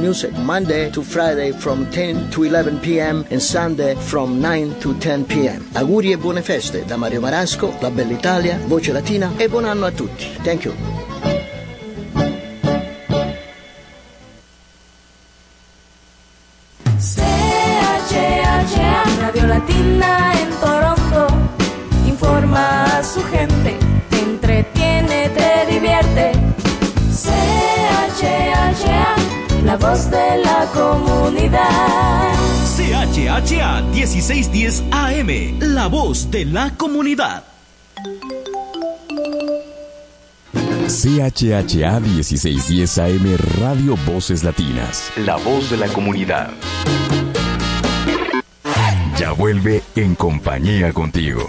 Music Monday to Friday from 10 to 11 p.m. and Sunday from 9 to 10 p.m. Auguri e buone feste da Mario Marasco, La Bella Italia, Voce Latina e buon anno a tutti. Thank you. 1610 AM, la voz de la comunidad. CHHA 1610 AM Radio Voces Latinas. La voz de la comunidad. Ya vuelve en compañía contigo.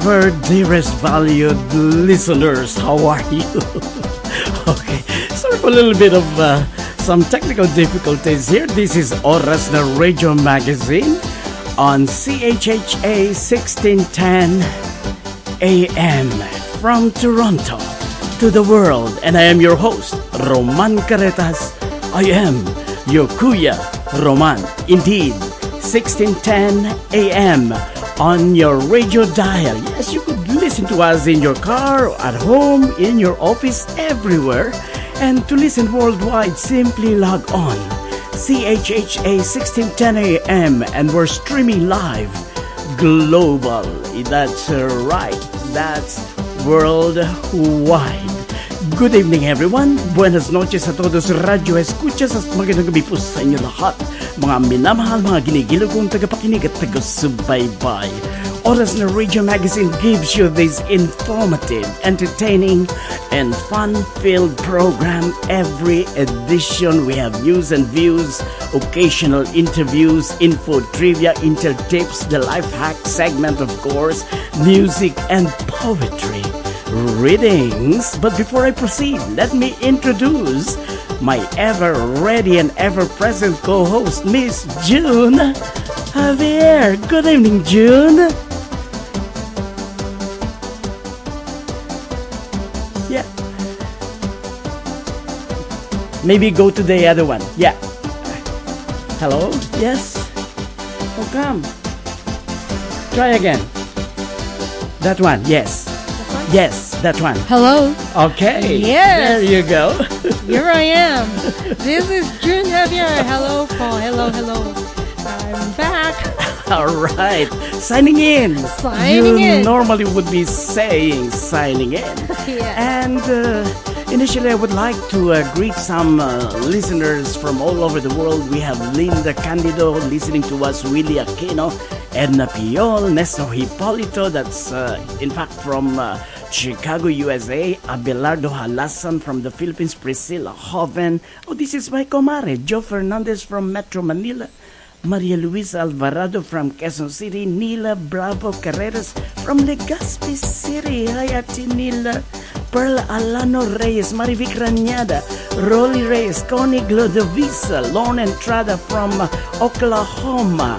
Ever dearest valued listeners, how are you? okay, sorry for a little bit of uh, some technical difficulties here. This is Oras na Radio Magazine on CHHA 1610 AM from Toronto to the world. And I am your host, Roman Caretas. I am your Kuya Roman. Indeed, 1610 AM on your radio dial. Yes, you could listen to us in your car, at home, in your office, everywhere. And to listen worldwide, simply log on CHHA 1610 AM and we're streaming live global. That's right. That's worldwide. Good evening everyone. Buenas noches a todos radio escuchas magandang gabi po sa inyo lahat. Mga minamahal, mga ginigilo kong tagapakinig at taga-subaybay. Oras na Radio Magazine gives you this informative, entertaining, and fun-filled program every edition. We have news and views, occasional interviews, info, trivia, intel tips, the life hack segment, of course, music and poetry readings. But before I proceed, let me introduce my ever ready and ever present co host, Miss June Javier. Good evening, June. Yeah. Maybe go to the other one. Yeah. Hello? Yes? Oh, come. Try again. That one, yes. Yes, that one. Hello. Okay. Yes. There you go. Here I am. This is June Javier. Hello, Paul. Hello, hello. I'm back. All right. Signing in. Signing you in. normally would be saying signing in. Yeah. And uh, initially, I would like to uh, greet some uh, listeners from all over the world. We have Linda Candido listening to us, Willie Aquino, Edna Piol, Nestor Hipolito, that's uh, in fact from uh, Chicago, USA, Abelardo Halasan from the Philippines, Priscilla Hoven. Oh, this is my comare, Joe Fernandez from Metro Manila. Maria Luisa Alvarado from Quezon City, Nila Bravo Carreras from Legazpi City, hi Ate Nila, Pearl Alano Reyes, Marivic Ranyada, Rolly Reyes, Connie Glodovisa, Lorne Entrada from Oklahoma,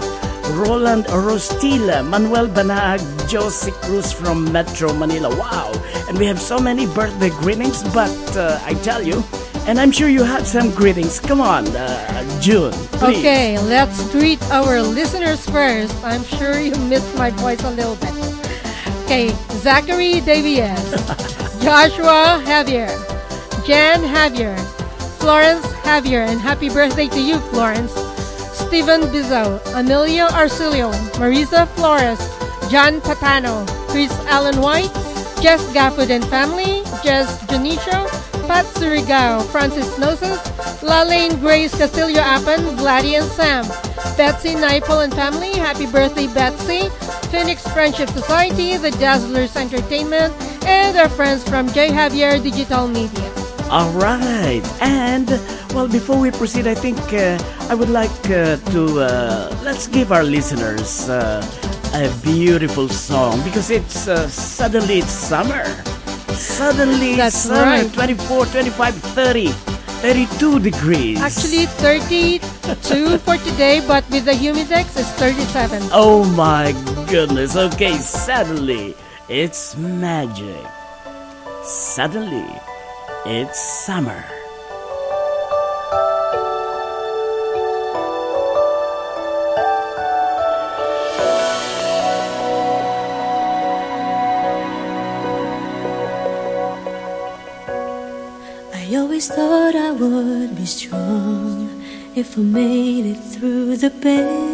Roland Rostila, Manuel Banag, Josie Cruz from Metro Manila. Wow! And we have so many birthday greetings, but uh, I tell you, and I'm sure you have some greetings. Come on, uh, June. Please. Okay, let's greet our listeners first. I'm sure you missed my voice a little bit. Okay, Zachary Davies, Joshua Javier, Jan Javier, Florence Javier, and happy birthday to you, Florence. Stephen Bizzo, Emilio Arcilio, Marisa Flores, John Patano, Chris Allen White, Jess Gafford and family, Jess Janicio, Pat Surigao, Francis Nosas, Lalaine Grace Castillo Apan, Vladdy and Sam, Betsy Naipol and family, happy birthday Betsy, Phoenix Friendship Society, The Dazzlers Entertainment, and our friends from J. Javier Digital Media. All right. And, well, before we proceed, I think uh, I would like uh, to uh, let's give our listeners uh, a beautiful song because it's uh, suddenly it's summer. Suddenly That's summer, right. 24, 25, 30, 32 degrees. Actually, 32 for today, but with the humidex, it's 37. Oh my goodness. Okay, suddenly it's magic. Suddenly it's summer. I always thought I would be strong if I made it through the pain.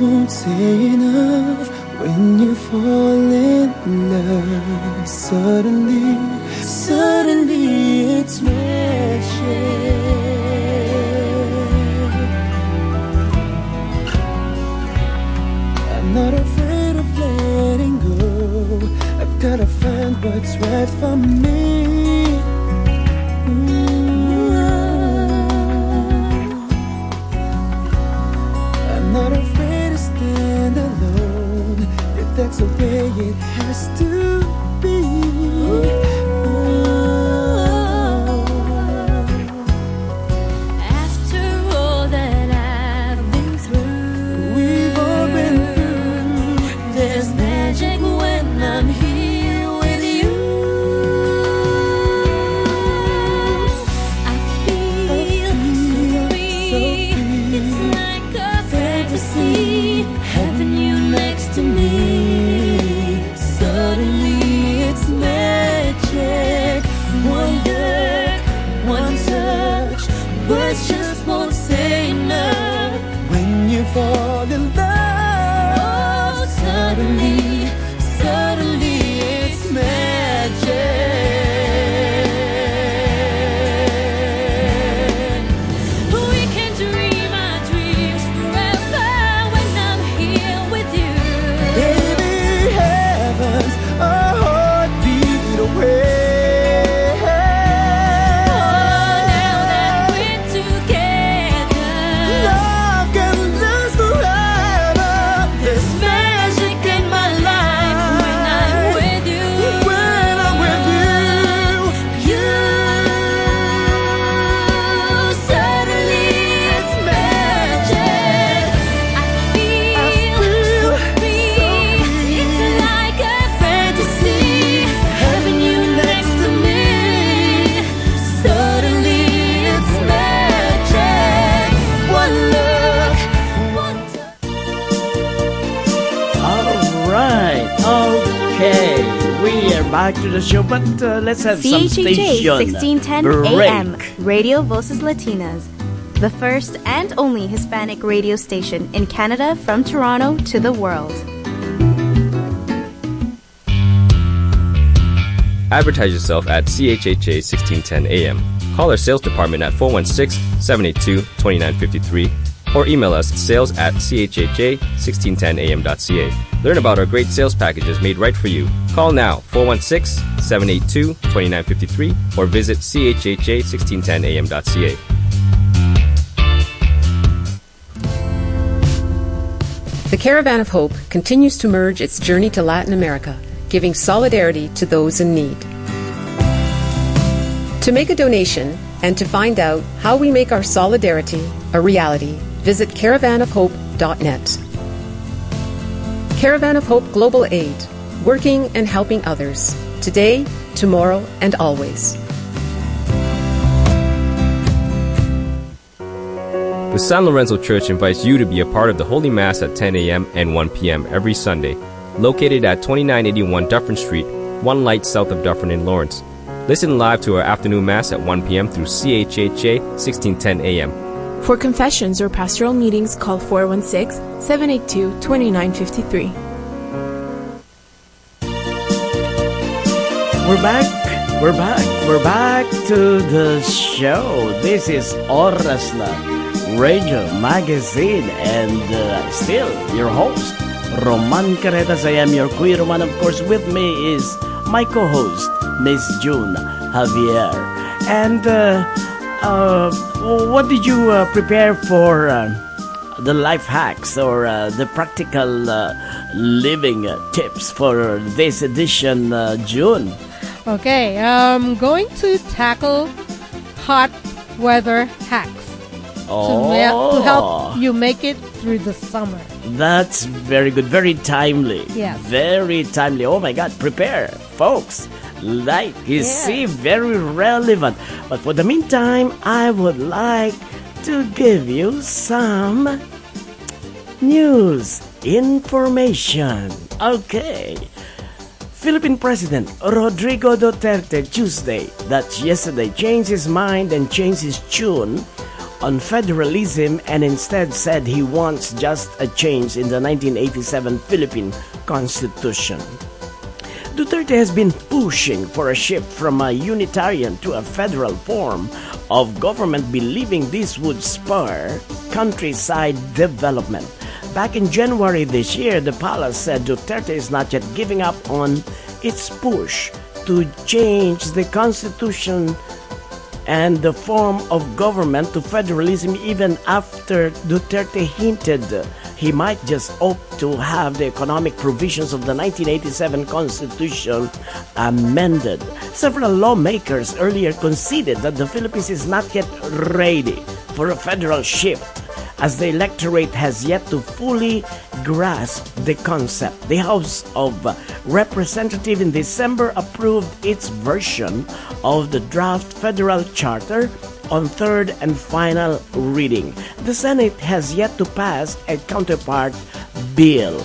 Won't say enough. When you fall in love, suddenly, suddenly it's magic. That's the way it has to be. Back to the show, but uh, let's have some station 1610. AM, Radio Voces Latinas, the first and only Hispanic radio station in Canada from Toronto to the world. Advertise yourself at CHHA 1610 AM. Call our sales department at 416 782 2953 or email us at sales at chha1610am.ca. Learn about our great sales packages made right for you. Call now 416 782 2953 or visit chha1610am.ca. The Caravan of Hope continues to merge its journey to Latin America, giving solidarity to those in need. To make a donation and to find out how we make our solidarity a reality, visit caravanofhope.net. Caravan of Hope Global Aid, working and helping others, today, tomorrow, and always. The San Lorenzo Church invites you to be a part of the Holy Mass at 10 a.m. and 1 p.m. every Sunday, located at 2981 Dufferin Street, one light south of Dufferin in Lawrence. Listen live to our afternoon Mass at 1 p.m. through CHHA 1610 a.m. For confessions or pastoral meetings, call 416 782 2953. We're back. We're back. We're back to the show. This is Oras na Radio Magazine and uh, still your host, Roman Caretas. I am your Kuya Roman. Of course, with me is my co-host, Miss June Javier. And uh, uh, what did you uh, prepare for uh, the life hacks or uh, the practical uh, living tips for this edition, uh, June? Okay, I'm going to tackle hot weather hacks to, ma- to Oh. help you make it through the summer. That's very good, very timely. Yes. Very timely. Oh my God, prepare, folks. Like you see, very relevant. But for the meantime, I would like to give you some news information. Okay. Philippine President Rodrigo Duterte Tuesday, that yesterday, changed his mind and changed his tune on federalism and instead said he wants just a change in the 1987 Philippine Constitution. Duterte has been pushing for a shift from a unitarian to a federal form of government, believing this would spur countryside development. Back in January this year, the palace said Duterte is not yet giving up on its push to change the constitution and the form of government to federalism even after Duterte hinted he might just opt to have the economic provisions of the 1987 Constitution amended. Several lawmakers earlier conceded that the Philippines is not yet ready for a federal shift as the electorate has yet to fully grasp the concept. The House of Representatives in December approved its version of the draft federal charter on third and final reading. The Senate has yet to pass a counterpart bill.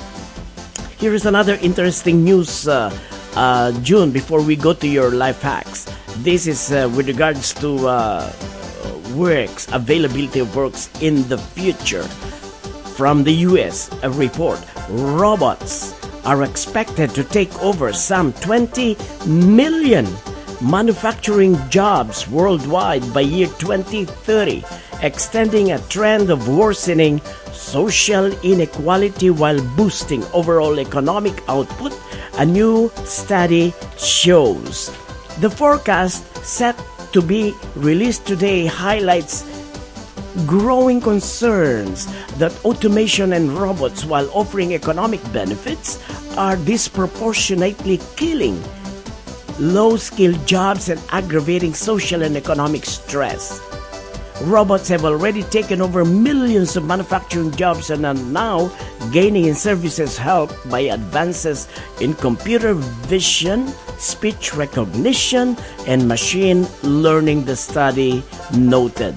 Here is another interesting news, uh, uh, June, before we go to your life hacks. This is uh, with regards to uh, works, availability of works in the future. From the US, a report robots are expected to take over some 20 million manufacturing jobs worldwide by year 2030, extending a trend of worsening social inequality while boosting overall economic output, a new study shows. The forecast set to be released today highlights growing concerns that automation and robots, while offering economic benefits, are disproportionately killing low skilled jobs and aggravating social and economic stress. Robots have already taken over millions of manufacturing jobs and are now gaining in services helped by advances in computer vision, speech recognition, and machine learning, the study noted.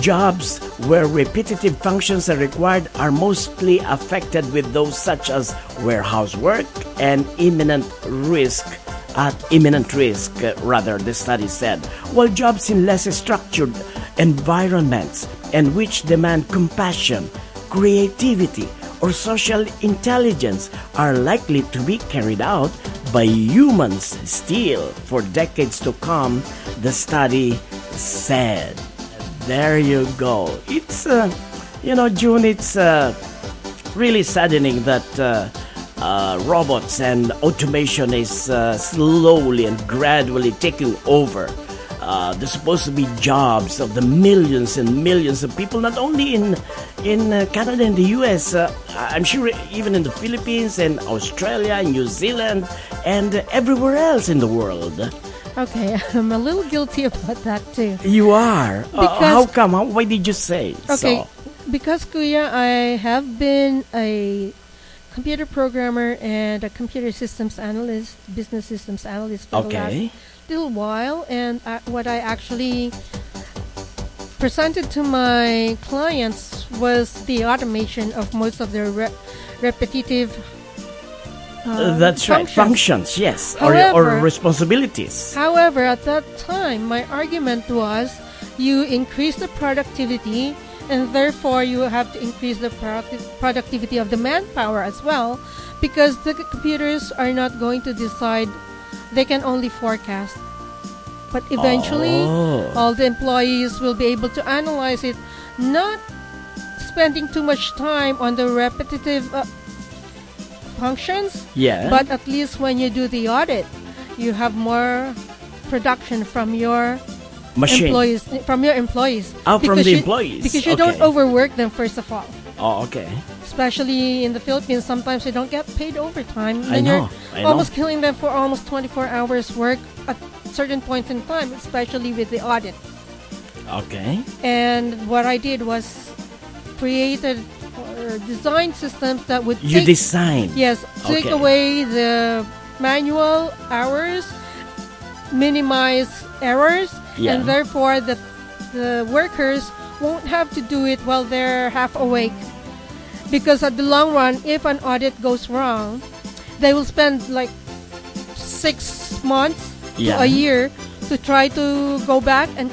Jobs where repetitive functions are required are mostly affected with those such as warehouse work and imminent risk at imminent risk, rather, the study said, while jobs in less structured environments and which demand compassion, creativity, or social intelligence are likely to be carried out by humans still for decades to come, the study said. There you go. It's, uh, you know, June, it's uh, really saddening that. Uh, uh, robots and automation is uh, slowly and gradually taking over uh, the supposed to be jobs of the millions and millions of people, not only in in uh, Canada and the U.S. Uh, I'm sure even in the Philippines and Australia, and New Zealand, and everywhere else in the world. Okay, I'm a little guilty about that too. You are. Uh, how come? How, why did you say Okay, so? because Kuya, I have been a computer programmer and a computer systems analyst, business systems analyst for the last little while, and uh, what I actually presented to my clients was the automation of most of their re- repetitive. Uh, that's right. functions. Functions, yes, or, or responsibilities. However, at that time, my argument was you increase the productivity and therefore you have to increase the productivity of the manpower as well because the computers are not going to decide, they can only forecast. But eventually, Oh. all the employees will be able to analyze it, not spending too much time on the repetitive uh, functions. Yeah. But at least when you do the audit, you have more production from your Machine. employees. From your employees. Ah, from the you- employees. Because you don't overwork them first of all. Oh, okay. Especially in the Philippines, sometimes they don't get paid overtime. I and know, you're I know. almost killing them for almost 24 hours work at certain points in time, especially with the audit. Okay. And what I did was created or designed systems that would You take, design. yes take Okay. away the manual hours, minimize errors, Yeah. and therefore the the workers won't have to do it while they're half awake because at the long run, if an audit goes wrong, they will spend like six months Yeah. to a year to try to go back and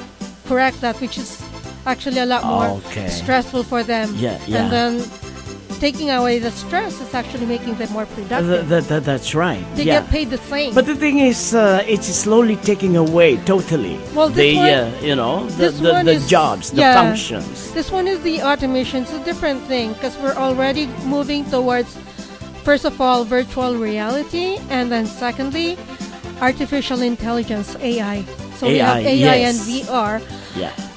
correct that, which is actually a lot more Okay. stressful for them. Yeah, yeah. And then taking away the stress is actually making them more productive. th- th- th- that's right. they yeah. get paid the same. But the thing is, uh, it's slowly taking away totally Well, this the one- uh, you know the the, the is- jobs, the yeah. functions. This one is the automation. It's a different thing because we're already moving towards, first of all, virtual reality, and then secondly, artificial intelligence (AI). So we have AI, AI yes. and VR. Yeah.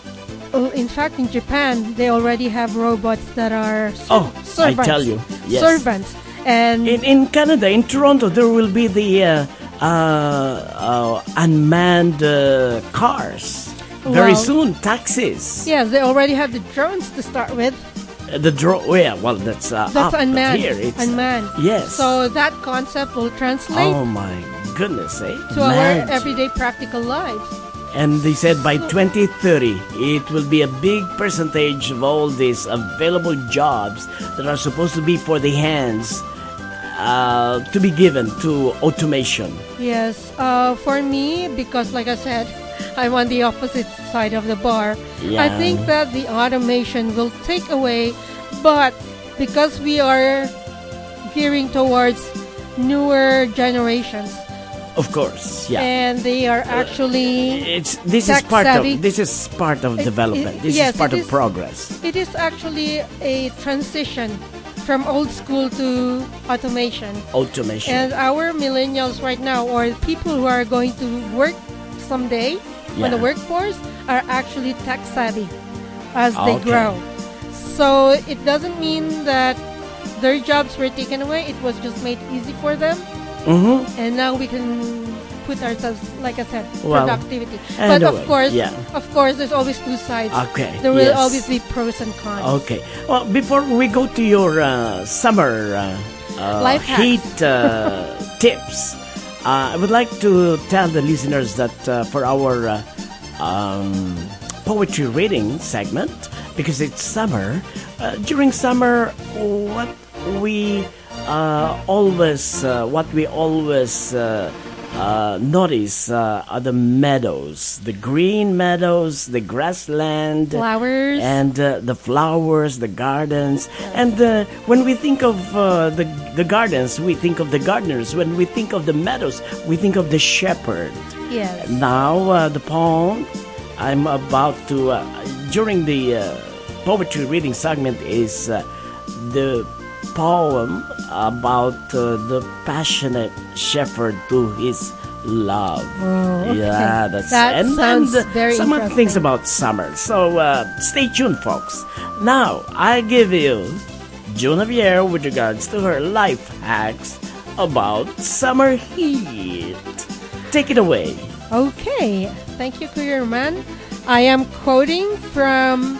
Oh, In fact, in Japan, they already have robots that are ser- Oh, I servants. tell you, yes. servants. And In in Canada, in Toronto, there will be the uh, uh, uh, unmanned uh, cars very Well- soon. Taxis. yes, they already have the drones to start with. Uh, The drone. Yeah. Well, that's uh, That's up, unmanned. Here it's unmanned. Yes. So that concept will translate Oh my goodness, eh? to our everyday practical lives. And they said by 2030, it will be a big percentage of all these available jobs that are supposed to be for the hands uh, to be given to automation. Yes, uh, for me, because like I said, I'm on the opposite side of the bar. I think that the automation will take away, but because we are gearing towards newer generations, Of course, yeah. and they are uh, actually It's this is part savvy. of this is part of It- development. it- this yes, is part of is- progress. It is actually a transition from old school to automation. Automation. And our millennials right now, or people who are going to work someday on the workforce, are actually tech savvy as they Okay. grow. So it doesn't mean that their jobs were taken away. It was just made easy for them. Mhm. And now we can put ourselves, like I said, Well, productivity. But of anyway, course, yeah. of course, there's always two sides. Okay, There will yes. always be pros and cons. Okay. Well, before we go to your uh, summer uh, uh, Life heat uh, tips, uh, I would like to tell the listeners that uh, for our uh, um, poetry reading segment, because it's summer, uh, during summer, what we always, uh, what we always uh, uh, notice uh, are the meadows, the green meadows, the grassland, Flowers. and uh, the flowers, the gardens. And uh, when we think of uh, the the gardens, we think of the gardeners. When we think of the meadows, we think of the shepherd. Yes. Now uh, the poem I'm about to uh, during the uh, poetry reading segment is uh, the poem about uh, the passionate shepherd to his love. Oh, okay. Yeah, that's That and, sounds and, uh, very some other things about summer. So uh, stay tuned, folks. Now I give you Javier with regards to her life hacks about summer heat. Take it away. Okay, thank you, Kuya Roman. I am quoting from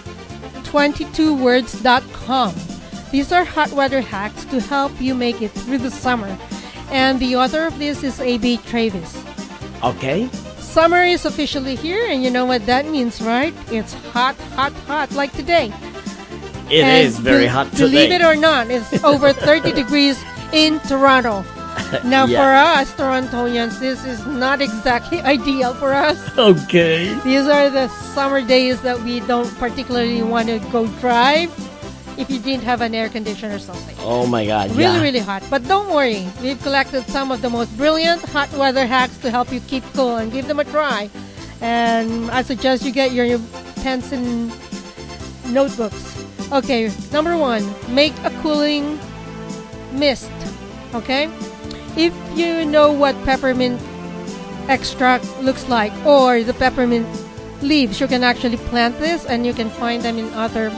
22words.com. These are hot weather hacks to help you make it through the summer. And the author of this is A.B. Travis. Okay. Summer is officially here, and you know what that means, right? It's hot, hot, hot, like today. It is And very be- hot today. Believe it or not, it's over 30 degrees in Toronto. Now, Yeah. for us Torontonians, this is not exactly ideal for us. Okay. These are the summer days that we don't particularly want to go drive if you didn't have an air conditioner or something. Oh my God. Really, yeah. really hot. But don't worry, we've collected some of the most brilliant hot weather hacks to help you keep cool and give them a try. And I suggest you get your pens and notebooks. Okay, number one, make a cooling mist. Okay? If you know what peppermint extract looks like or the peppermint leaves, you can actually plant this and you can find them in other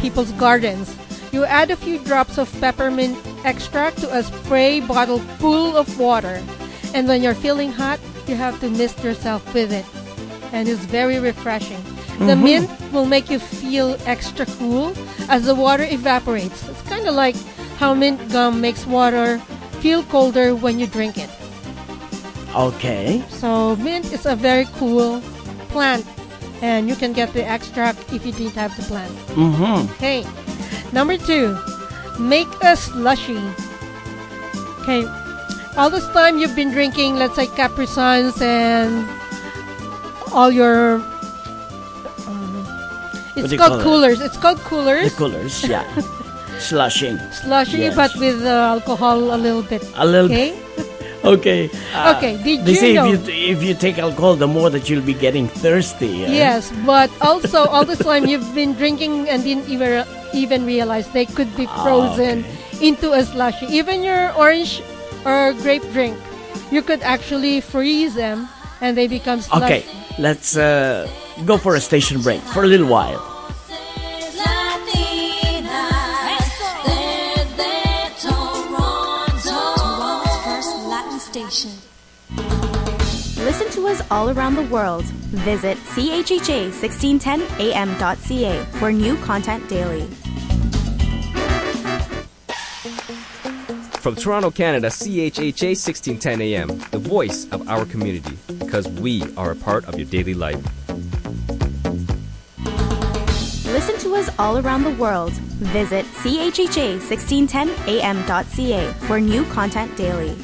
people's gardens. You add a few drops of peppermint extract to a spray bottle full of water. And when you're feeling hot, you have to mist yourself with it. And it's very refreshing. The Mhm. mint will make you feel extra cool as the water evaporates. It's kind of like how mint gum makes water feel colder when you drink it. Okay. So mint is a very cool plant, and you can get the extract if you didn't have the plant. Mm-hmm. Okay. Number two, make a slushy. Okay, all this time you've been drinking, let's say Capri Suns and all your. um, it's you called call it? coolers. It's called coolers. The coolers, yeah. Slushing. Slushy, Yes. but with uh, alcohol a little bit. A little Okay. Okay. uh, Okay, did they you say know- if you if you take alcohol, the more that you'll be getting thirsty. eh? Yes, but also all this time you've been drinking and didn't even even realize they could be Ah, frozen into a slushy. Even your orange or grape drink, you could actually freeze them and they become slushy. Okay, let's uh, go for a station break for a little while. Listen to us all around the world. Visit chha1610am.ca for new content daily. From Toronto, Canada, CHHA 1610 AM, the voice of our community, because we are a part of your daily life. Listen to us all around the world. Visit chha1610am.ca for new content daily.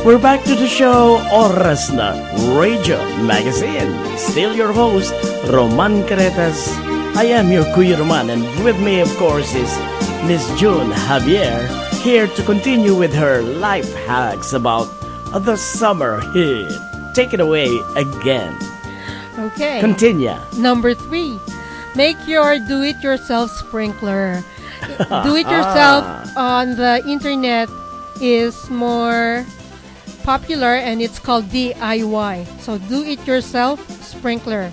We're back to the show Oras na Radio Magazine. Still your host, Roman Caretas. I am your Kuya Roman, and with me, of course, is Miss June Javier, here to continue with her life hacks about the summer heat. Take it away again. Okay. Continue. Number three, make your do-it-yourself sprinkler. do-it-yourself on the internet is more popular and it's called DIY. So do-it-yourself sprinkler.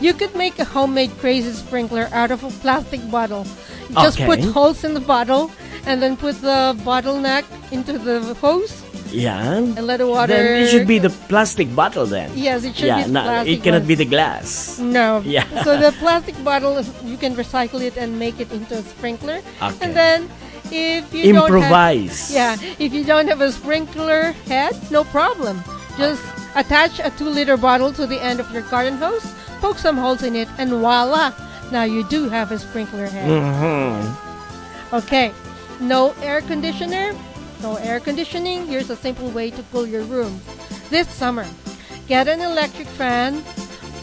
You could make a homemade crazy sprinkler out of a plastic bottle. Just put holes in the bottle and then put the bottleneck into the hose Yeah. and let the water. Then it should be the plastic bottle then. Yes, it should yeah, be no, plastic it cannot one. be the glass. No. Yeah. So the plastic bottle, you can recycle it and make it into a sprinkler. Okay. And then, if you Improvise. don't have, yeah, if you don't have a sprinkler head, no problem. Just attach a two-liter bottle to the end of your garden hose, poke some holes in it, and voila! Now you do have a sprinkler head. Mm-hmm. Okay. No air conditioner, no air conditioning. Here's a simple way to cool your room. This summer, get an electric fan,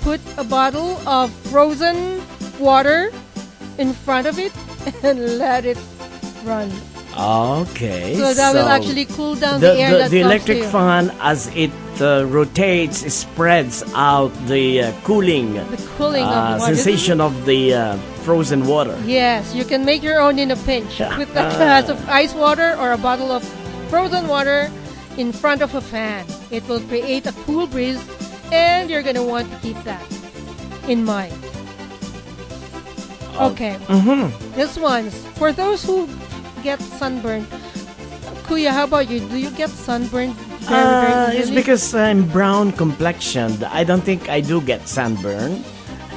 put a bottle of frozen water in front of it, and let it run. Okay. So that will actually cool down the, the air that the comes electric fan, as it uh, rotates, spreads out the uh, cooling, The cooling uh, of the sensation of the uh, frozen water. Yes, you can make your own in a pinch with a glass of ice water or a bottle of frozen water in front of a fan. It will create a cool breeze, and you're going to want to keep that in mind. Okay, Mm-hmm. this one's for those who get sunburned. Kuya, how about you? Do you get sunburned very, very Uh, it's because I'm brown complexioned. I don't think I do get sunburn.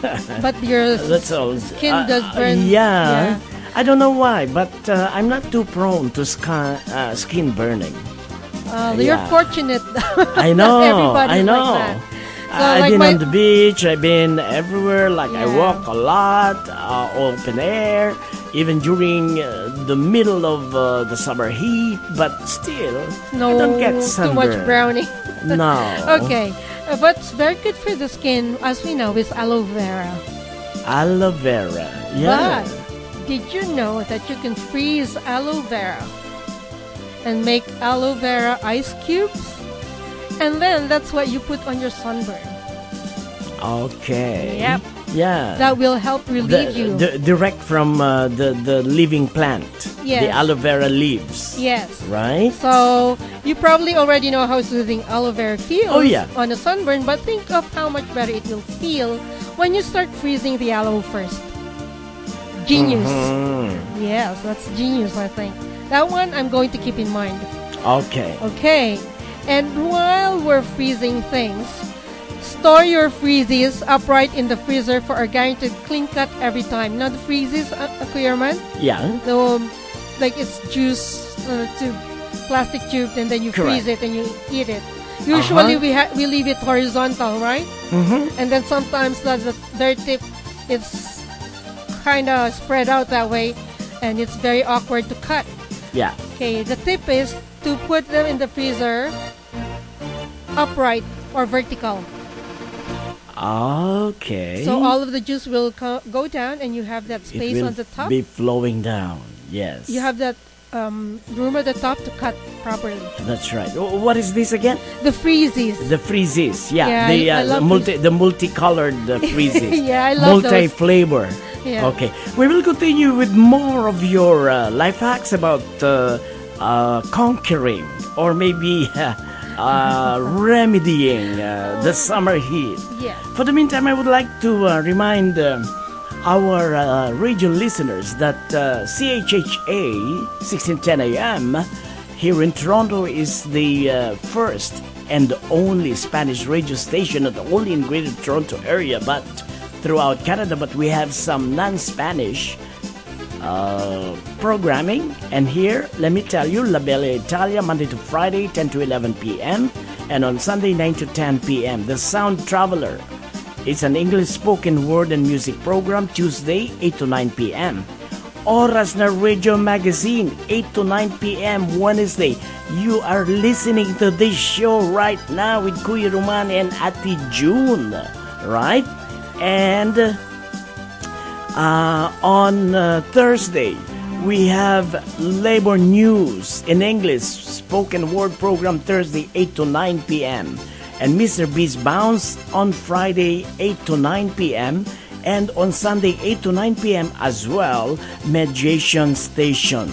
But your That's all. skin Uh, does uh, burn. yeah. I don't know why, but uh, I'm not too prone to skin, uh, skin burning. Uh, You're yeah. fortunate. I know. I know. Like. So, I've like been on the beach. I've been everywhere. Like I walk a lot, uh, open air, even during uh, the middle of uh, the summer heat. But still, No, I don't get too much sunburn. brownie. No. okay, uh, what's very good for the skin, as we know, is aloe vera. Aloe vera. Yeah. But did you know that you can freeze aloe vera and make aloe vera ice cubes? And then that's what you put on your sunburn. Okay. Yep. Yeah. That will help relieve the, you. the- direct from uh, the the living plant. Yes. The aloe vera leaves. yes. Right. So you probably already know how soothing aloe vera feels Oh, yeah. on a sunburn, but think of how much better it will feel when you start freezing the aloe first. Genius. Mhm. Yes, that's genius, I think. That one I'm going to keep in mind. Okay. Okay. And while we're freezing things, store your freezies upright in the freezer for a guaranteed clean cut every time. Now the freezies, uh, uh, Kuya Roman, Yeah. the um, like it's juice uh, tube, plastic tube, and then you Correct. freeze it and you eat it. Usually Uh-huh. we ha- we leave it horizontal, right? Mm-hmm. And then sometimes the, the their tip is kind of spread out that way, and it's very awkward to cut. Yeah. Okay, the tip is to put them in the freezer upright or vertical. Okay. So all of the juice will co- go down, and you have that space on the top. be flowing down. Yes. You have that um, room at the top to cut properly. That's right. What is this again? The freezies. The freezes. Yeah. Yeah, the I- I uh, love multi the multicolored uh, freezes. Yeah, I love those. Multi flavor. Yeah. Okay. We will continue with more of your uh, life hacks about uh, uh, conquering or maybe uh, uh, remedying uh, the summer heat. Yes. For the meantime, I would like to uh, remind um our uh, radio listeners that uh, CHHA 1610 AM here in Toronto is the uh, first and only Spanish radio station, not only in Greater Toronto area but throughout Canada. But we have some non-Spanish uh, programming. And here, let me tell you, La Bella Italia, Monday to Friday, 10 to 11 p.m. And on Sunday, 9 to 10 p.m. The Sound Traveler. It's an English spoken word and music program, Tuesday, 8 to 9 p.m. Oras na Radio Magazine, 8 to 9 p.m. Wednesday. You are listening to this show right now with Kuya Roman and Ati June, right? And uh, on uh, Thursday, we have Labor News in English, spoken word program Thursday, 8 to 9 p.m. And Mr. Beast Bounce on Friday, 8 to 9 p.m. And on Sunday, 8 to 9 p.m. as well, Mediation Station.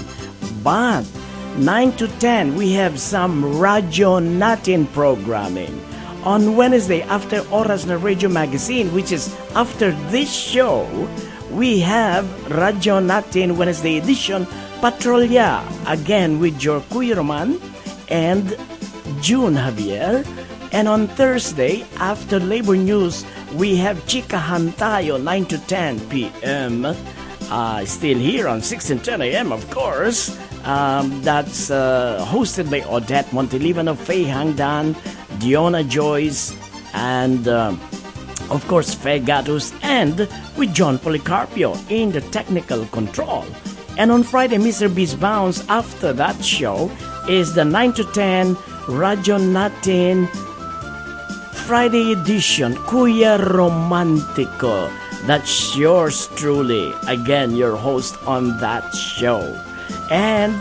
But 9 to 10, we have some Radio Natin programming. On Wednesday, after Oras na Radio Magazine, which is after this show, we have Radio Natin Wednesday edition, Patrolya, again with your Roman and June Javier. And on Thursday, after Labor News, we have Chika Hantayo, 9 to 10 p.m. Uh, still here on 6 and 10 a.m., of course. Um, that's uh, hosted by Odette Montelibano, Faye Hangdan, Diona Joyce, and um of course Faye Gatus, and with John Policarpio in the technical control. And on Friday, Mr. B's Bounce after that show is the 9 to 10 Radio Natin Friday edition, Kuya Romantico. That's yours truly. Again, your host on that show. And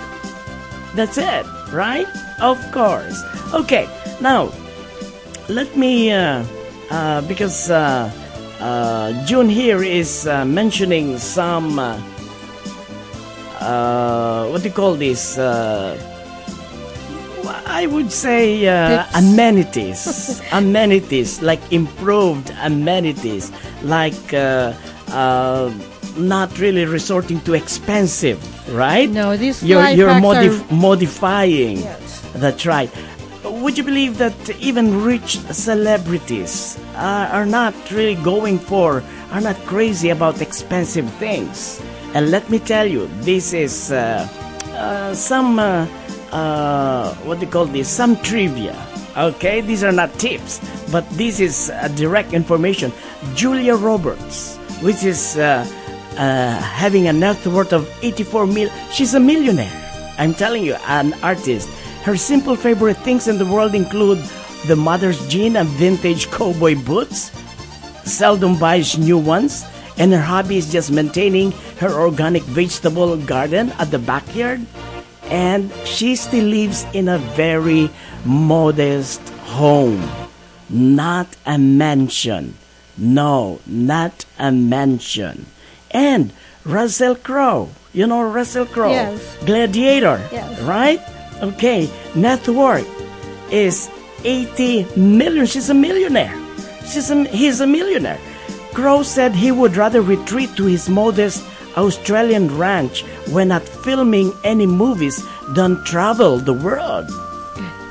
that's it, right? Of course. Okay, now let me, uh, uh, because uh, uh, June here is uh, mentioning some, uh, uh, what do you call this? Uh, I would say uh, amenities, amenities like improved amenities, like uh, uh, not really resorting to expensive, right? No, these you're, you're modif- are... modifying. Yes. That's right. Would you believe that even rich celebrities uh, are not really going for, are not crazy about expensive things? And let me tell you, this is uh, uh, some, uh, uh, what do you call this? Some trivia. Okay, these are not tips, but this is uh, direct information. Julia Roberts, which is having a net worth of 84 mil, she's a millionaire. I'm telling you, an artist. Her simple favorite things in the world include the mother's jean and vintage cowboy boots. Seldom buys new ones, and her hobby is just maintaining her organic vegetable garden at the backyard. And she still lives in a very modest home, not a mansion. No, not a mansion. And Russell Crowe, you know Russell Crowe, Yes. Gladiator, Yes. right? Okay, net worth is 80 million. She's a millionaire. She's a, he's a millionaire. Crowe said he would rather retreat to his modest Australian ranch when not filming any movies than travel the world.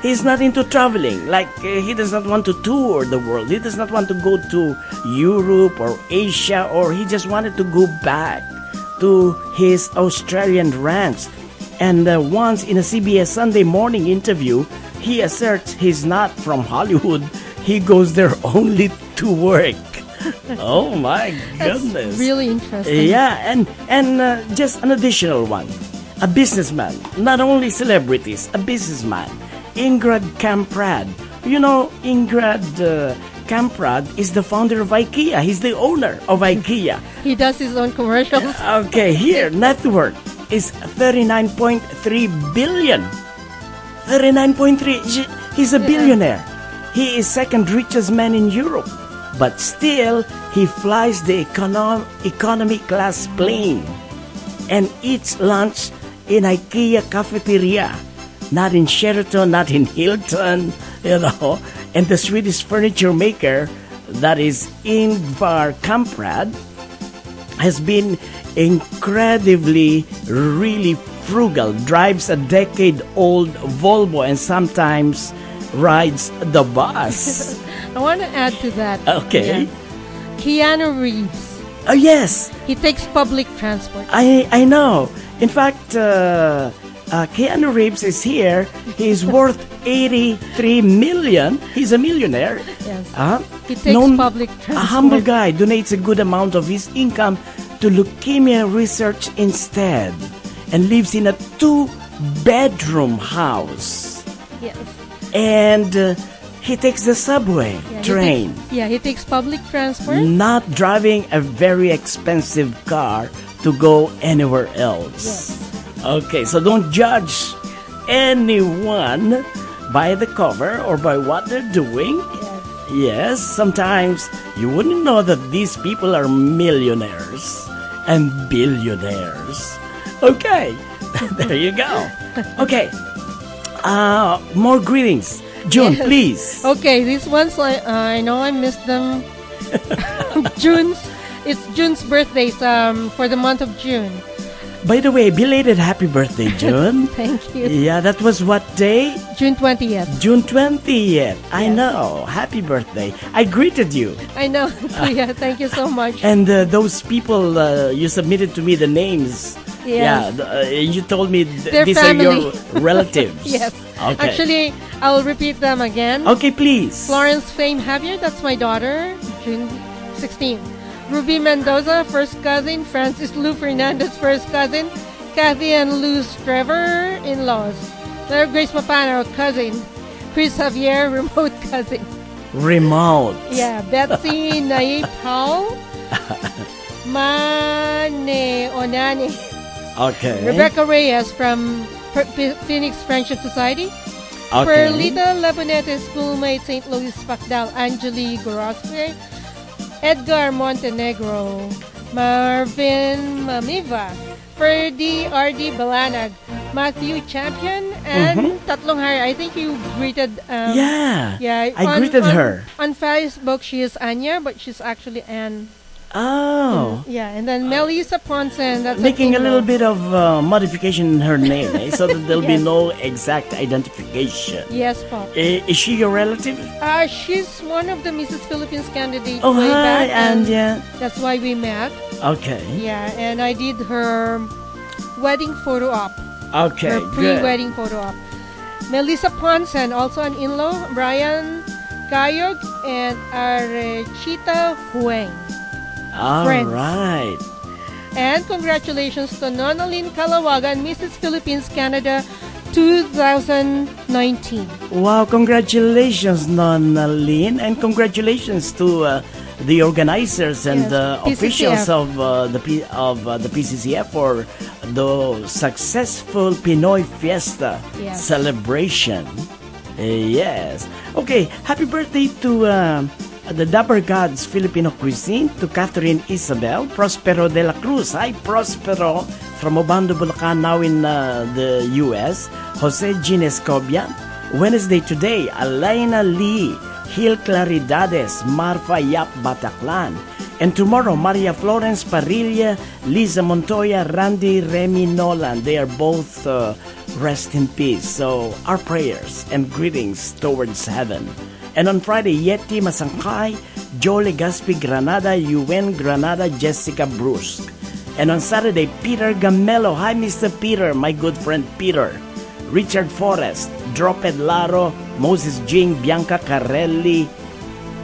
He's not into traveling. Like, uh, he does not want to tour the world. He does not want to go to Europe or Asia, or he just wanted to go back to his Australian ranch. And uh, once in a CBS Sunday morning interview, he asserts he's not from Hollywood. He goes there only to work. oh my That's goodness. really interesting. Yeah, and and uh, just an additional one. A businessman, not only celebrities, a businessman, Ingrad Kamprad. You know, Ingrad uh, Kamprad is the founder of IKEA. He's the owner of IKEA. He does his own commercials. Okay, here, net worth is 39.3 billion. 39.3. He's a billionaire. He is second richest man in Europe. But still, he flies the econo- economy class plane and eats lunch in IKEA cafeteria. Not in Sheraton, not in Hilton, you know. And the Swedish furniture maker, that is Ingvar Kamprad, has been incredibly, really frugal, drives a decade old Volvo, and sometimes rides the bus. I want to add to that. Okay. Keanu Reeves. Oh, yes. He takes public transport. I, I know. In fact, uh, uh, Keanu Reeves is here. He's worth 83 million. He's a millionaire. Yes. Uh, He takes public transport. A humble guy donates a good amount of his income to leukemia research instead and lives in a two bedroom house. Yes. And uh, he takes the subway Yeah, he train, takes- yeah, he takes public transport. not driving a very expensive car to go anywhere else. Okay, so don't judge anyone by the cover or by what they're doing. Yes, yes, sometimes you wouldn't know that these people are millionaires and billionaires. Okay, there you go. Okay, uh, more greetings. June, Yes. please. Okay, these ones I I know I missed them. June's it's June's birthdays um for the month of June. By the way, belated happy birthday, June. Thank you. Yeah, that was what day? June 20th. June 20th. I know. Happy birthday. I greeted you. I know. yeah, thank you so much. And uh, those people, uh, you submitted to me the names. Yes. Yeah, uh, you told me th- these family. are your relatives. yes. Okay. Actually, I'll repeat them again. Okay, please. Florence Fame Javier, that's my daughter, June 16. Ruby Mendoza, first cousin. Francis Lou Fernandez, first cousin. Kathy and Luz Trevor, in-laws. Claire Grace Mapano, cousin. Chris Javier, remote cousin. Remote. Yeah, Betsy Naip Howell. Mane Onani. Okay. Rebecca Reyes from Phoenix Friendship Society. Okay. Perlita Labonete, schoolmate St. Louis Pacdal, Angeli Gorospe, Edgar Montenegro, Marvin Mamiva, Ferdy R.D. Balanag, Matthew Champion, and Mhm. tatlong hari. I think you greeted. Um, Yeah, yeah. I greeted on- her. on Facebook. She is Anya, but she's actually Anne. Oh. Yeah, and then Melissa Ponson. That's Making a in-law. little bit of uh, modification in her name, eh, so that there'll be no exact identification. Yes, Pop. I- is she your relative? Uh, she's one of the Mrs. Philippines candidates Oh, hi, back. and yeah, That's why we met. Okay. Yeah, and I did her wedding photo op. Okay, Her pre-wedding photo op. Melissa Ponson, also an in-law. Brian Kayog and Arechita Hueng. All Friends. right. And congratulations to Nonalyn Kalawagan, Mrs. Philippines Canada 2019. Wow, congratulations, Nonna Lynn, and congratulations to uh, the organizers and Yes, the PCCF. officials of uh, the P- of uh, the PCCF for the successful Pinoy Fiesta Yes. celebration. Uh, yes. Okay, happy birthday to uh, the Dapper Gods Filipino cuisine, to Catherine Isabel, Prospero de la Cruz. Hi, Prospero from Obando, Bulacan, now in uh, the U.S. Jose Jean Escobia. Wednesday today, Alaina Lee, Gil Claridades, Marfa Yap Bataclan. And tomorrow, Maria Florence Parrilla, Lisa Montoya, Randy Remy Nolan. They are both uh, rest in peace. So, our prayers and greetings towards heaven. And on Friday, Yeti Masangkay, Joe Legaspi Granada, Yuen Granada, Jessica Brusque. And on Saturday, Peter Gamelo. Hi, Mr. Peter, my good friend Peter. Richard Forrest, Droped Laro, Moses Jing, Bianca Carelli,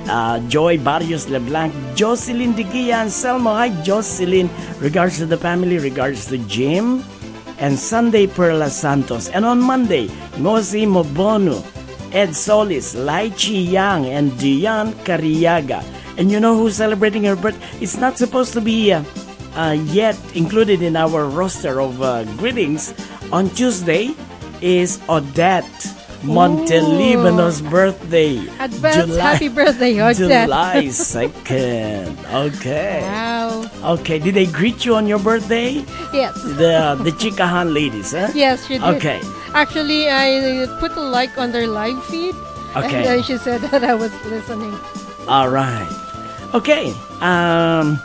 uh, Joy Barrios Leblanc, Jocelyn and Selmo. Hi, Jocelyn. Regards to the family, regards to Jim, and Sunday Perla Santos. And on Monday, Mosi Mobono, Ed Solis, Lai Chi Yang, and Diane Cariaga. And you know who's celebrating her birth? It's not supposed to be uh, uh, yet included in our roster of uh, greetings. On Tuesday is Odette Montelibano's birthday. Advance July- happy birthday, Odette. July 2nd. Okay. Wow. Okay, did they greet you on your birthday? Yes. The the Chikahan ladies, huh? Yes, she did. Okay. Actually, I put a like on their live feed. Okay. And then she said that I was listening. All right. Okay. Um,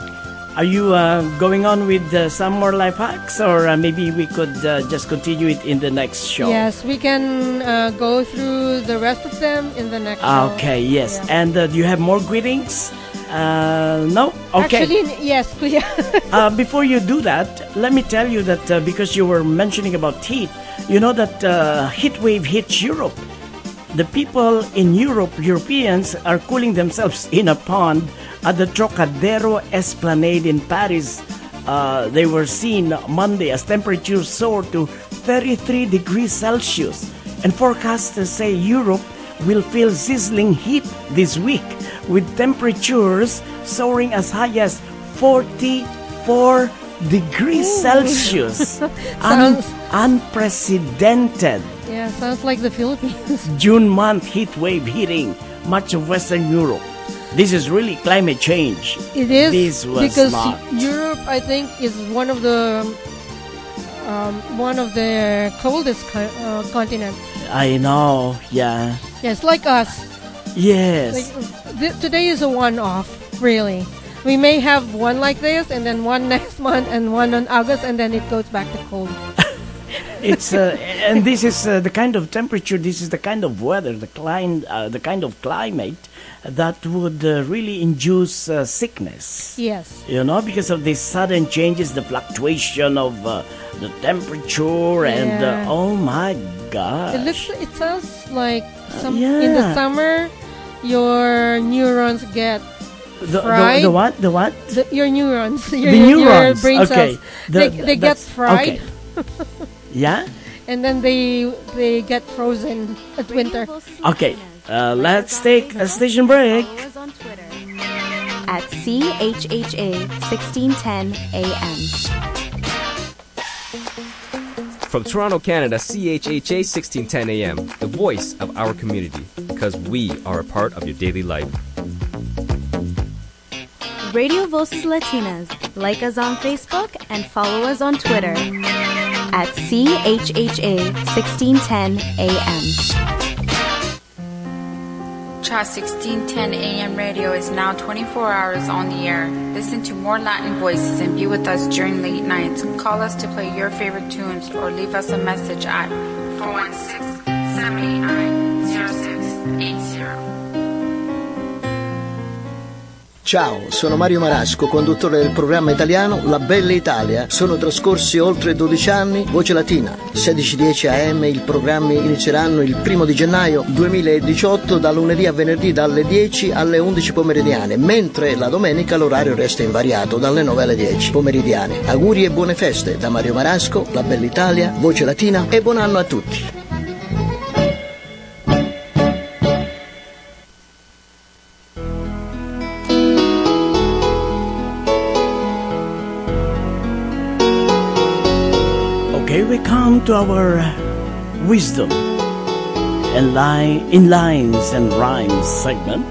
are you uh, going on with uh, some more life hacks, or uh, maybe we could uh, just continue it in the next show? Yes, we can uh, go through the rest of them in the next show. Okay. Yes. Yeah. And uh, do you have more greetings? Uh, no. Okay. Actually, yes, please. uh, before you do that, let me tell you that uh, because you were mentioning about heat, you know that uh, heat wave hits Europe. The people in Europe, Europeans, are cooling themselves in a pond at the Trocadero Esplanade in Paris. Uh, they were seen Monday as temperatures soared to 33 degrees Celsius. And forecasters say Europe will feel sizzling heat this week with temperatures soaring as high as 44 degrees. Celsius. Un- unprecedented. Yeah, sounds like the Philippines. June month heat wave hitting much of Western Europe. This is really climate change. It is because not. Europe, I think, is one of the um, one of the coldest co- uh, continents. I know. Yeah. Yes, like us. Yes. Like, th- today is a one-off, really. We may have one like this, and then one next month, and one on August, and then it goes back to cold. it's uh, and this is uh, the kind of temperature. This is the kind of weather, the kind, uh, the kind of climate that would uh, really induce uh, sickness. Yes. You know, because of these sudden changes, the fluctuation of uh, the temperature, and Yeah. uh, oh my God. It looks. It sounds like some in the summer, your neurons get The, the, fried. the what? The what? The- your neurons. Your, The your neurons, brain okay. The- they they get fried. Yeah. and then they they get frozen at winter. Okay. Uh, let's take a station break. At CHHA 1610 AM. From Toronto, Canada, CHHA 1610 AM, the voice of our community, because we are a part of your daily life. Radio Voces Latinas. Like us on Facebook and follow us on Twitter at CHHA 1610 AM. Trust 1610 AM radio is now 24 hours on the air. Listen to more Latin voices and be with us during late nights. Call us to play your favorite tunes or leave us a message at 416 789 Ciao, sono Mario Marasco, conduttore del programma italiano La Bella Italia. Sono trascorsi oltre 12 anni, Voce Latina. 16.10 AM i programmi inizieranno il primo di gennaio 2018 da lunedì a venerdì dalle 10 alle 11 pomeridiane, mentre la domenica l'orario resta invariato dalle 9 alle 10 pomeridiane. Auguri e buone feste da Mario Marasco, La Bella Italia, Voce Latina e buon anno a tutti. To our wisdom and line in lines and rhymes segment,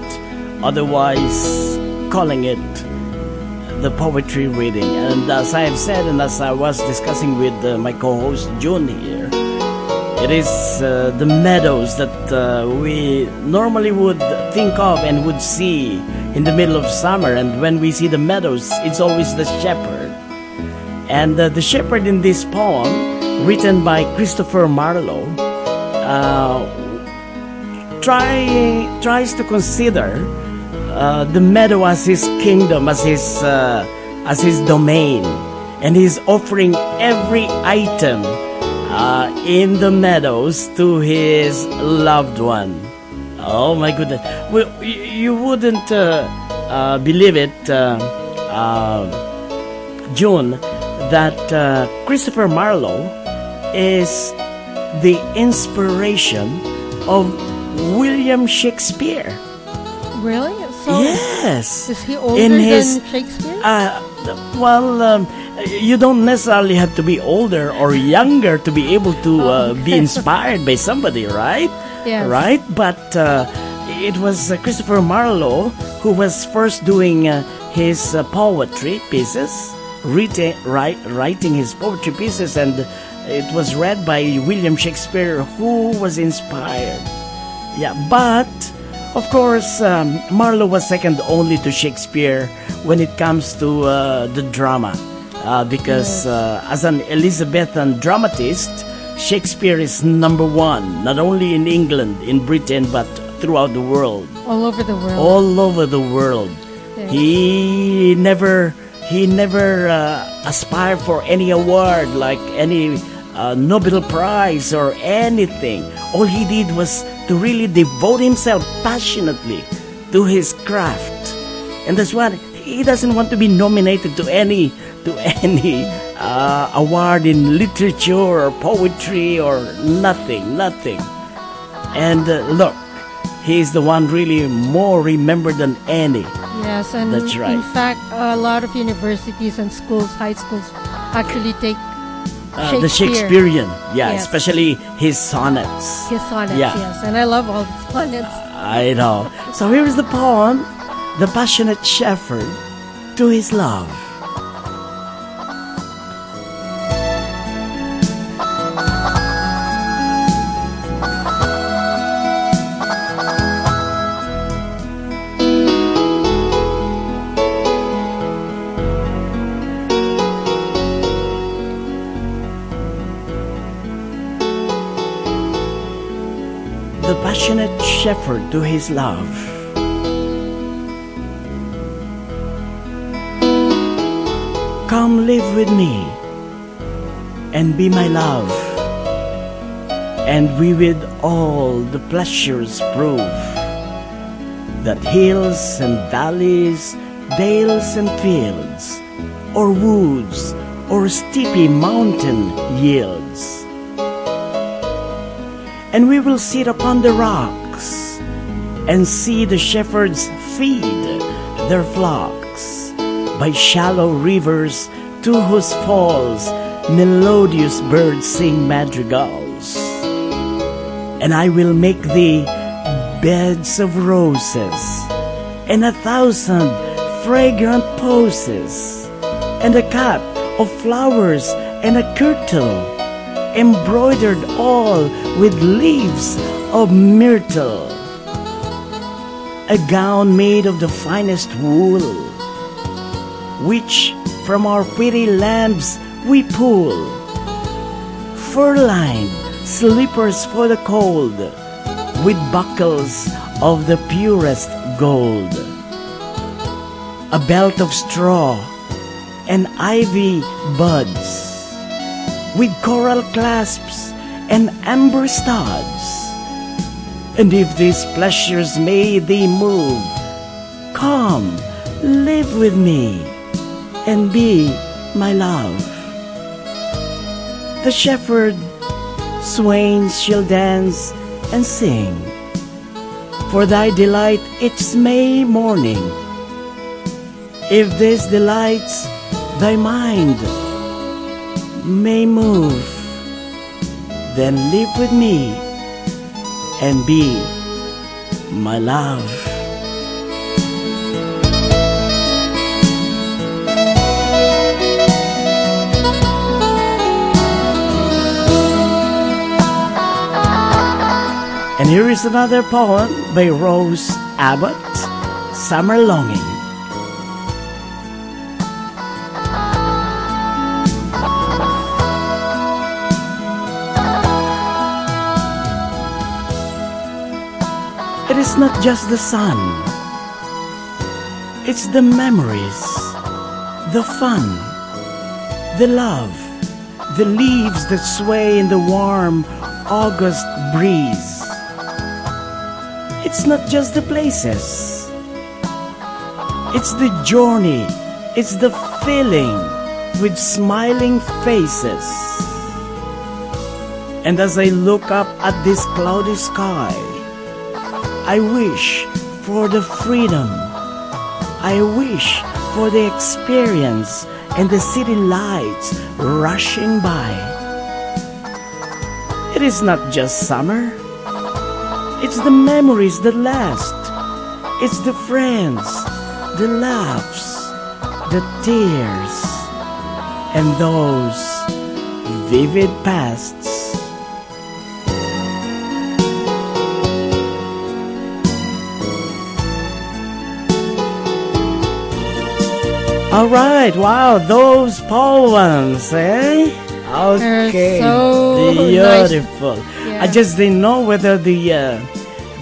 otherwise calling it the poetry reading. And as I have said, and as I was discussing with uh, my co-host June here, it is uh, the meadows that uh, we normally would think of and would see in the middle of summer. And when we see the meadows, it's always the shepherd. And uh, the shepherd in this poem, written by Christopher Marlowe, uh, try, tries to consider uh, the meadow as his kingdom, as his, uh, as his domain. And he's offering every item uh, in the meadows to his loved one. Oh my goodness! Well, you wouldn't uh, uh, believe it, June, that Christopher Marlowe is the inspiration of William Shakespeare. Really? So yes. Is he older In his- than Shakespeare? Uh, well, um, you don't necessarily have to be older or younger to be able to uh, be inspired by somebody, right? Yes. Right? But uh, it was uh, Christopher Marlowe who was first doing uh, his uh, poetry pieces, written, write, writing his poetry pieces, and it was read by William Shakespeare, who was inspired. Yeah, but of course, um, Marlowe was second only to Shakespeare when it comes to uh, the drama, uh, because uh, as an Elizabethan dramatist, Shakespeare is number one, not only in England, in Britain, but throughout the world, All over the world. all over the world. Yeah. He never, he never uh, aspired for any award like any uh, Nobel Prize or anything. All he did was to really devote himself passionately to his craft, and that's what he doesn't want to be nominated to any to any uh, award in literature or poetry or nothing, nothing. And uh, look, he's the one really more remembered than any. Yes, and That's right. in fact, a lot of universities and schools, high schools, actually take Uh, the Shakespeare. Shakespearean, yeah, Yes. especially his sonnets. His sonnets, Yeah. yes, and I love all the sonnets. I know. So here is the poem, The Passionate Shepherd to His Love. Shepherd to His Love. Come live with me and be my love, and we with all the pleasures prove that hills and valleys, dales and fields, or woods or steepy mountain yields. And we will sit upon the rocks and see the shepherds feed their flocks by shallow rivers to whose falls melodious birds sing madrigals. And I will make thee beds of roses and a thousand fragrant posies, and a cap of flowers and a kirtle embroidered all with leaves of myrtle a gown made of the finest wool which from our pretty lambs we pull. Fur-lined slippers for the cold with buckles of the purest gold. A belt of straw and ivy buds with coral clasps and amber studs and if these pleasures may thee move come live with me and be my love the shepherd swains shall dance and sing for thy delight each May morning. If this delights thy mind may move, then live with me and be my love. And here is another poem by Rose Abbott, Summer Longing. It is not just the sun, it's the memories, the fun, the love, the leaves that sway in the warm August breeze. It's not just the places, it's the journey, it's the feeling with smiling faces. And as I look up at this cloudy sky, I wish for the freedom. I wish for the experience and the city lights rushing by. It is not just summer. It's the memories that last. It's the friends, the laughs, the tears, and those vivid pasts. All right, wow, those poems, eh? Okay, so beautiful. nice. I just didn't know whether the uh,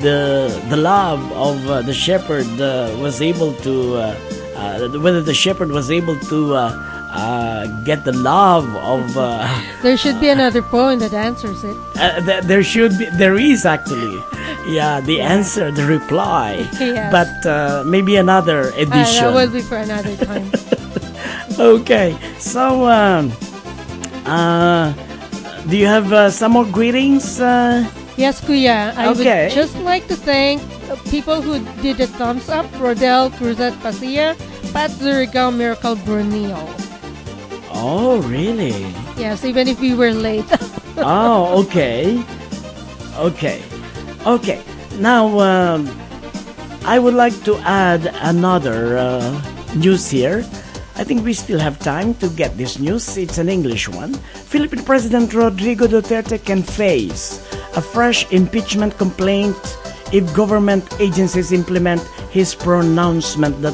the the love of uh, the shepherd uh, was able to uh, uh, whether the shepherd was able to uh, get the love of. Uh, There should be another poem that answers it. uh, th- there should be there is actually yeah the answer the reply Yes. but uh, maybe another Uh, edition that will be for another time. okay so um, uh, do you have uh, some more greetings uh, Yes, Kuya. I Okay. would just like to thank people who did the thumbs up. Rodel Cruzet Pasia, Pat Zurigao, Miracle Brunio. Oh really? Yes, even if we were late. oh okay. Okay. Okay. Now um, i would like to add another uh, news here. I think we still have time to get this news. It's an english one. Philippine president rodrigo duterte can face a fresh impeachment complaint if government agencies implement his pronouncement that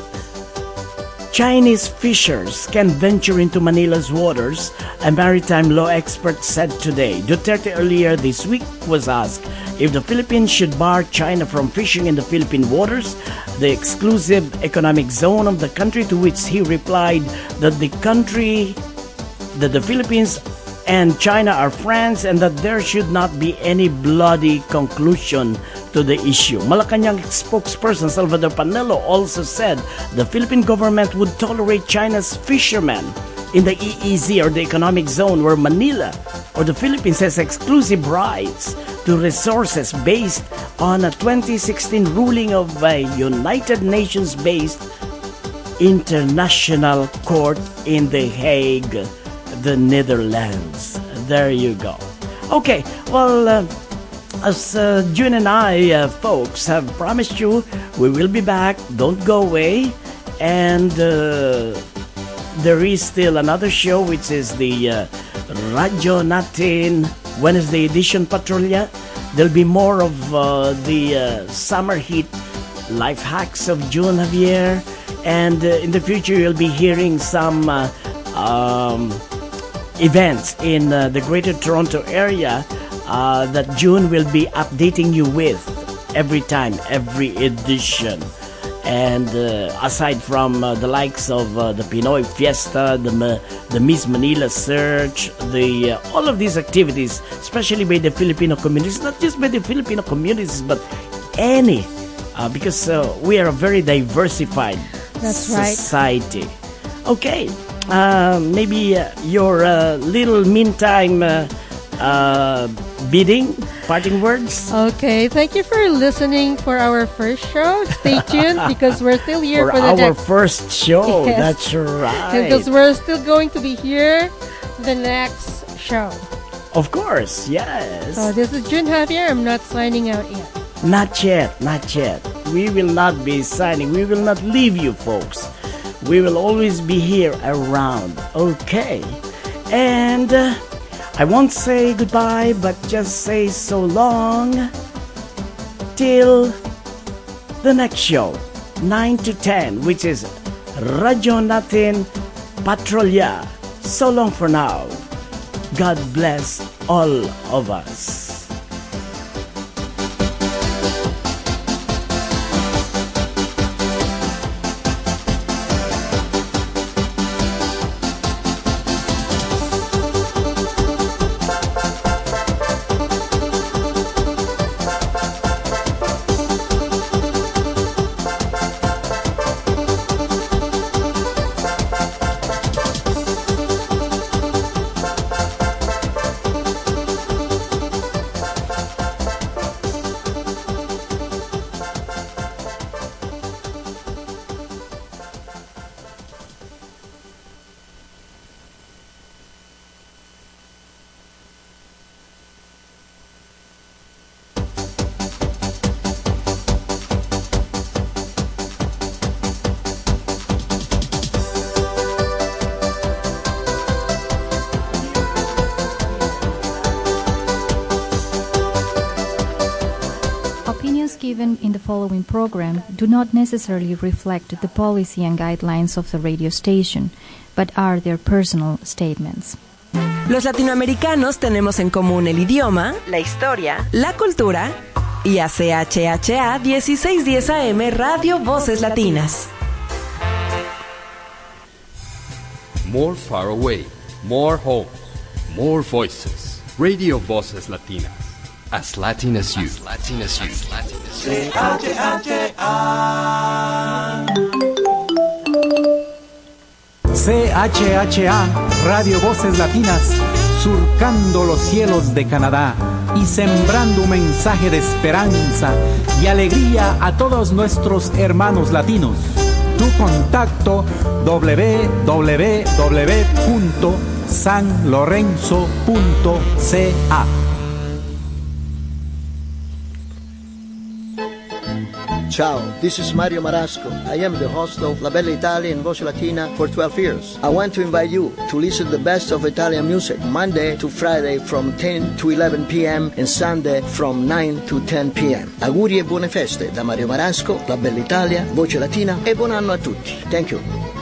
Chinese fishers can venture into Manila's waters, a maritime law expert said today. Duterte earlier this week was asked if the Philippines should bar China from fishing in the Philippine waters, the exclusive economic zone of the country, to which he replied that the country, that the Philippines and China are friends and that there should not be any bloody conclusion to the issue. Malacanang spokesperson Salvador Panelo also said the Philippine government would tolerate China's fishermen in the EEZ or the economic zone where Manila or the Philippines has exclusive rights to resources based on a 2016 ruling of a United Nations based International Court in The Hague, the Netherlands. There you go. Okay, well, uh, as uh, June and I, uh, folks, have promised you, we will be back. Don't go away. And uh, there is still another show, which is the uh, Radyo Natin Wednesday edition Patrolya. There'll be more of uh, the uh, summer heat life hacks of June Javier. And in the future, you'll be hearing some um, events in uh, the Greater Toronto area uh, that June will be updating you with every time, every edition. And uh, aside from uh, the likes of uh, the Pinoy Fiesta, the the Miss Manila Search, the uh, all of these activities, especially by the Filipino communities, not just by the Filipino communities, but any, uh, because uh, we are a very diversified That's right. society. Okay, uh, maybe uh, your uh, little meantime uh, uh, bidding, parting words. Okay, thank you for listening for our first show. Stay tuned because we're still here for for, the our next. first show. Yes. That's right. Because we're still going to be here the next show. Of course, yes. So this is June Javier. I'm not signing out yet. Not yet, not yet. We will not be signing. We will not leave you, folks. We will always be here around. Okay. And uh, I won't say goodbye, but just say so long till the next show, 9 to 10, which is Radyo Natin Patrolya. So long for now. God bless all of us. Program do not necessarily reflect the policy and guidelines of the radio station, but are their personal statements. Los latinoamericanos tenemos en común el idioma, la historia, la cultura y a CHHA 1610 AM Radio Voces Latinas. More far away, more homes, more voices. Radio Voces Latinas. As Latin as you. As Latin as you. You. CHHA, Radio Voces Latinas, surcando los cielos de Canadá y sembrando un mensaje de esperanza y alegría a todos nuestros hermanos latinos. Tu contacto www.sanlorenzo.ca. Ciao, this is Mario Marasco. I am the host of La Bella Italia in Voce Latina for 12 years. I want to invite you to listen to the best of Italian music Monday to Friday from 10 to 11 p.m. and Sunday from 9 to 10 p.m. Auguri e buone feste da Mario Marasco, La Bella Italia, Voce Latina e buon anno a tutti. Thank you.